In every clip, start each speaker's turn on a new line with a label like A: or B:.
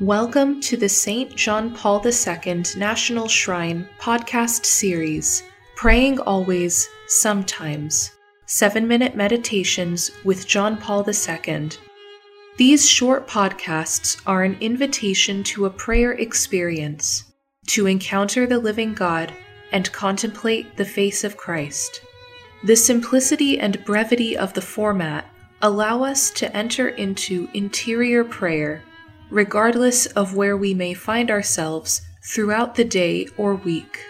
A: Welcome to the St. John Paul II National Shrine podcast series, Praying Always, Sometimes Seven Minute Meditations with John Paul II. These short podcasts are an invitation to a prayer experience, to encounter the living God and contemplate the face of Christ. The simplicity and brevity of the format allow us to enter into interior prayer, regardless of where we may find ourselves throughout the day or week.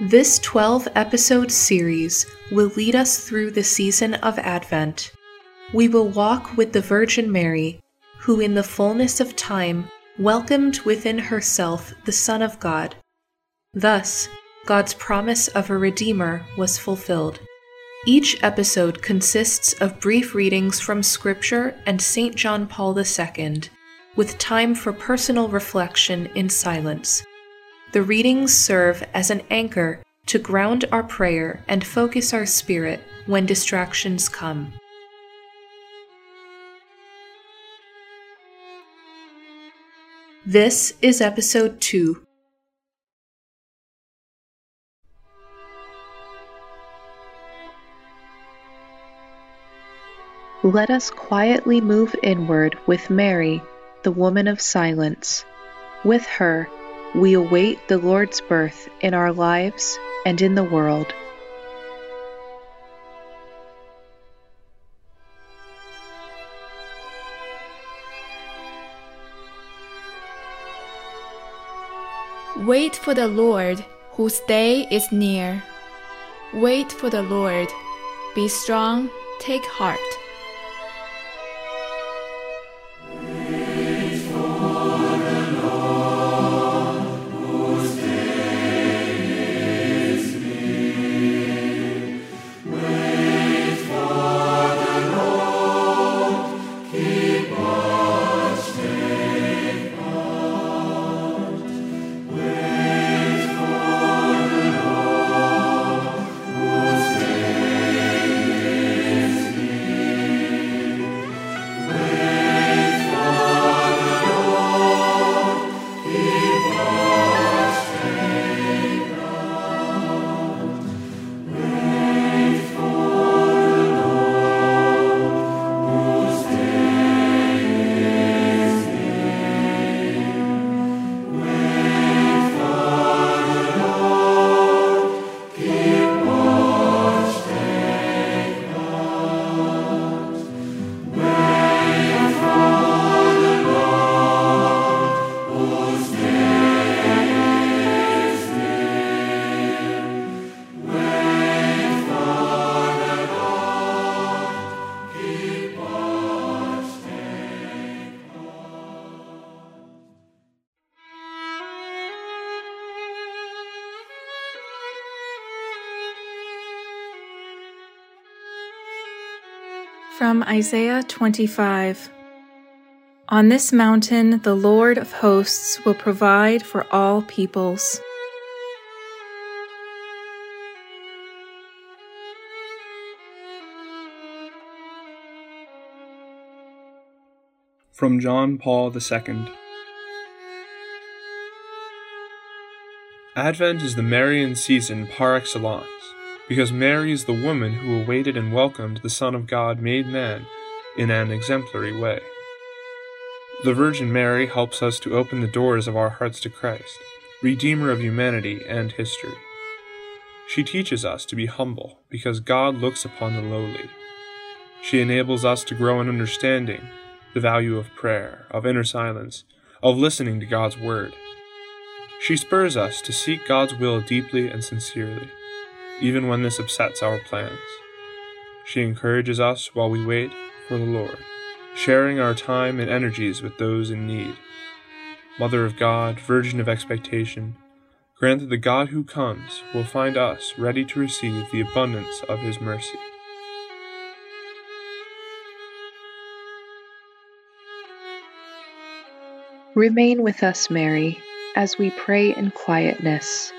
A: This 12 episode series will lead us through the season of Advent. We will walk with the Virgin Mary, who in the fullness of time welcomed within herself the Son of God. Thus, God's promise of a Redeemer was fulfilled. Each episode consists of brief readings from Scripture and St. John Paul II, with time for personal reflection in silence. The readings serve as an anchor to ground our prayer and focus our spirit when distractions come. This is episode 2 Let us quietly move inward with Mary, the woman of silence. With her, we await the Lord's birth in our lives and in the world.
B: Wait for the Lord, whose day is near. Wait for the Lord. Be strong, take heart.
C: From Isaiah 25 On this mountain the Lord of hosts will provide for all peoples.
D: From John Paul II Advent is the Marian season par excellence because Mary is the woman who awaited and welcomed the Son of God made man in an exemplary way. The Virgin Mary helps us to open the doors of our hearts to Christ, Redeemer of humanity and history. She teaches us to be humble because God looks upon the lowly. She enables us to grow in understanding the value of prayer, of inner silence, of listening to God's Word. She spurs us to seek God's will deeply and sincerely even when this upsets our plans. She encourages us while we wait for the Lord, sharing our time and energies with those in need. Mother of God, Virgin of expectation, grant that the God who comes will find us ready to receive the abundance of his mercy.
A: Remain with us, Mary, as we pray in quietness.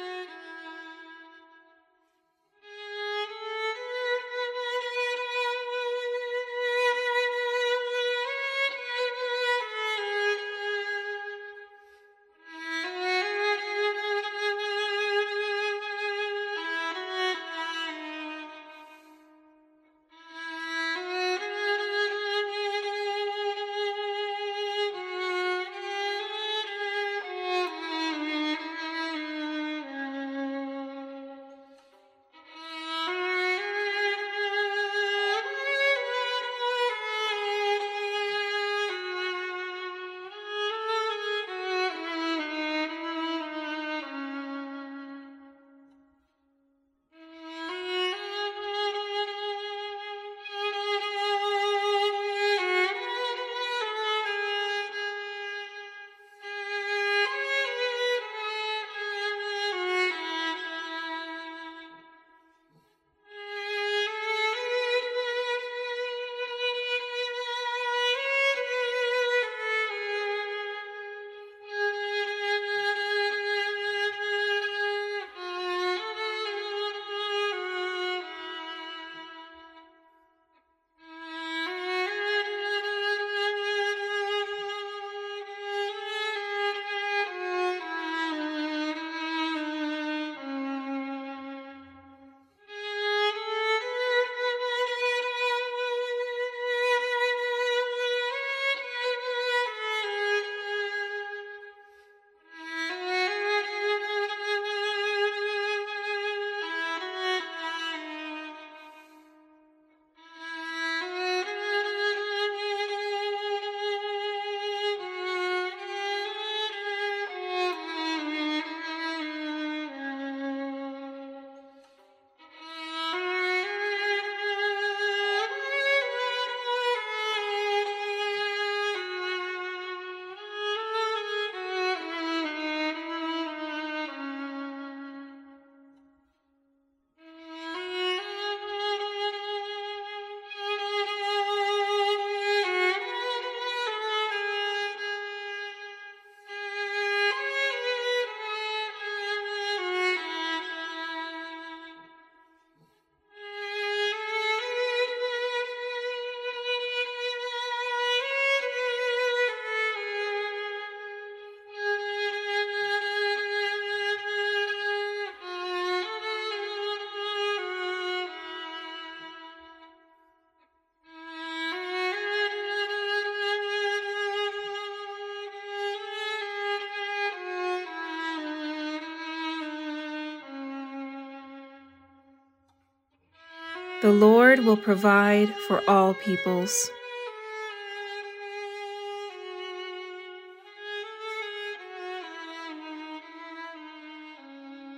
C: The Lord will provide for all peoples.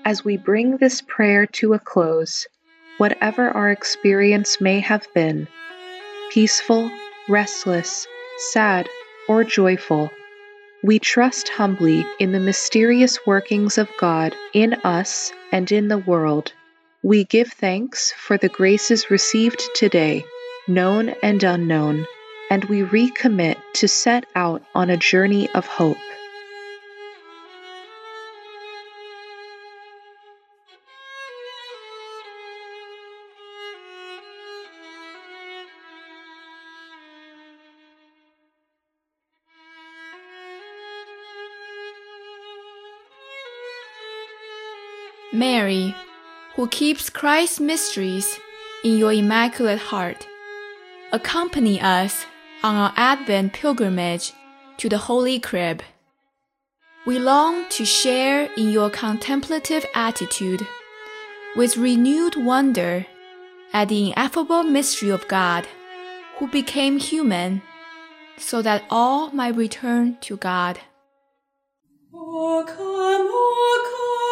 A: As we bring this prayer to a close, whatever our experience may have been peaceful, restless, sad, or joyful we trust humbly in the mysterious workings of God in us and in the world. We give thanks for the graces received today, known and unknown, and we recommit to set out on a journey of hope.
B: Mary, who keeps Christ's mysteries in your Immaculate Heart, accompany us on our Advent pilgrimage to the Holy Crib. We long to share in your contemplative attitude with renewed wonder at the ineffable mystery of God, who became human, so that all might return to God.
E: O come, O come.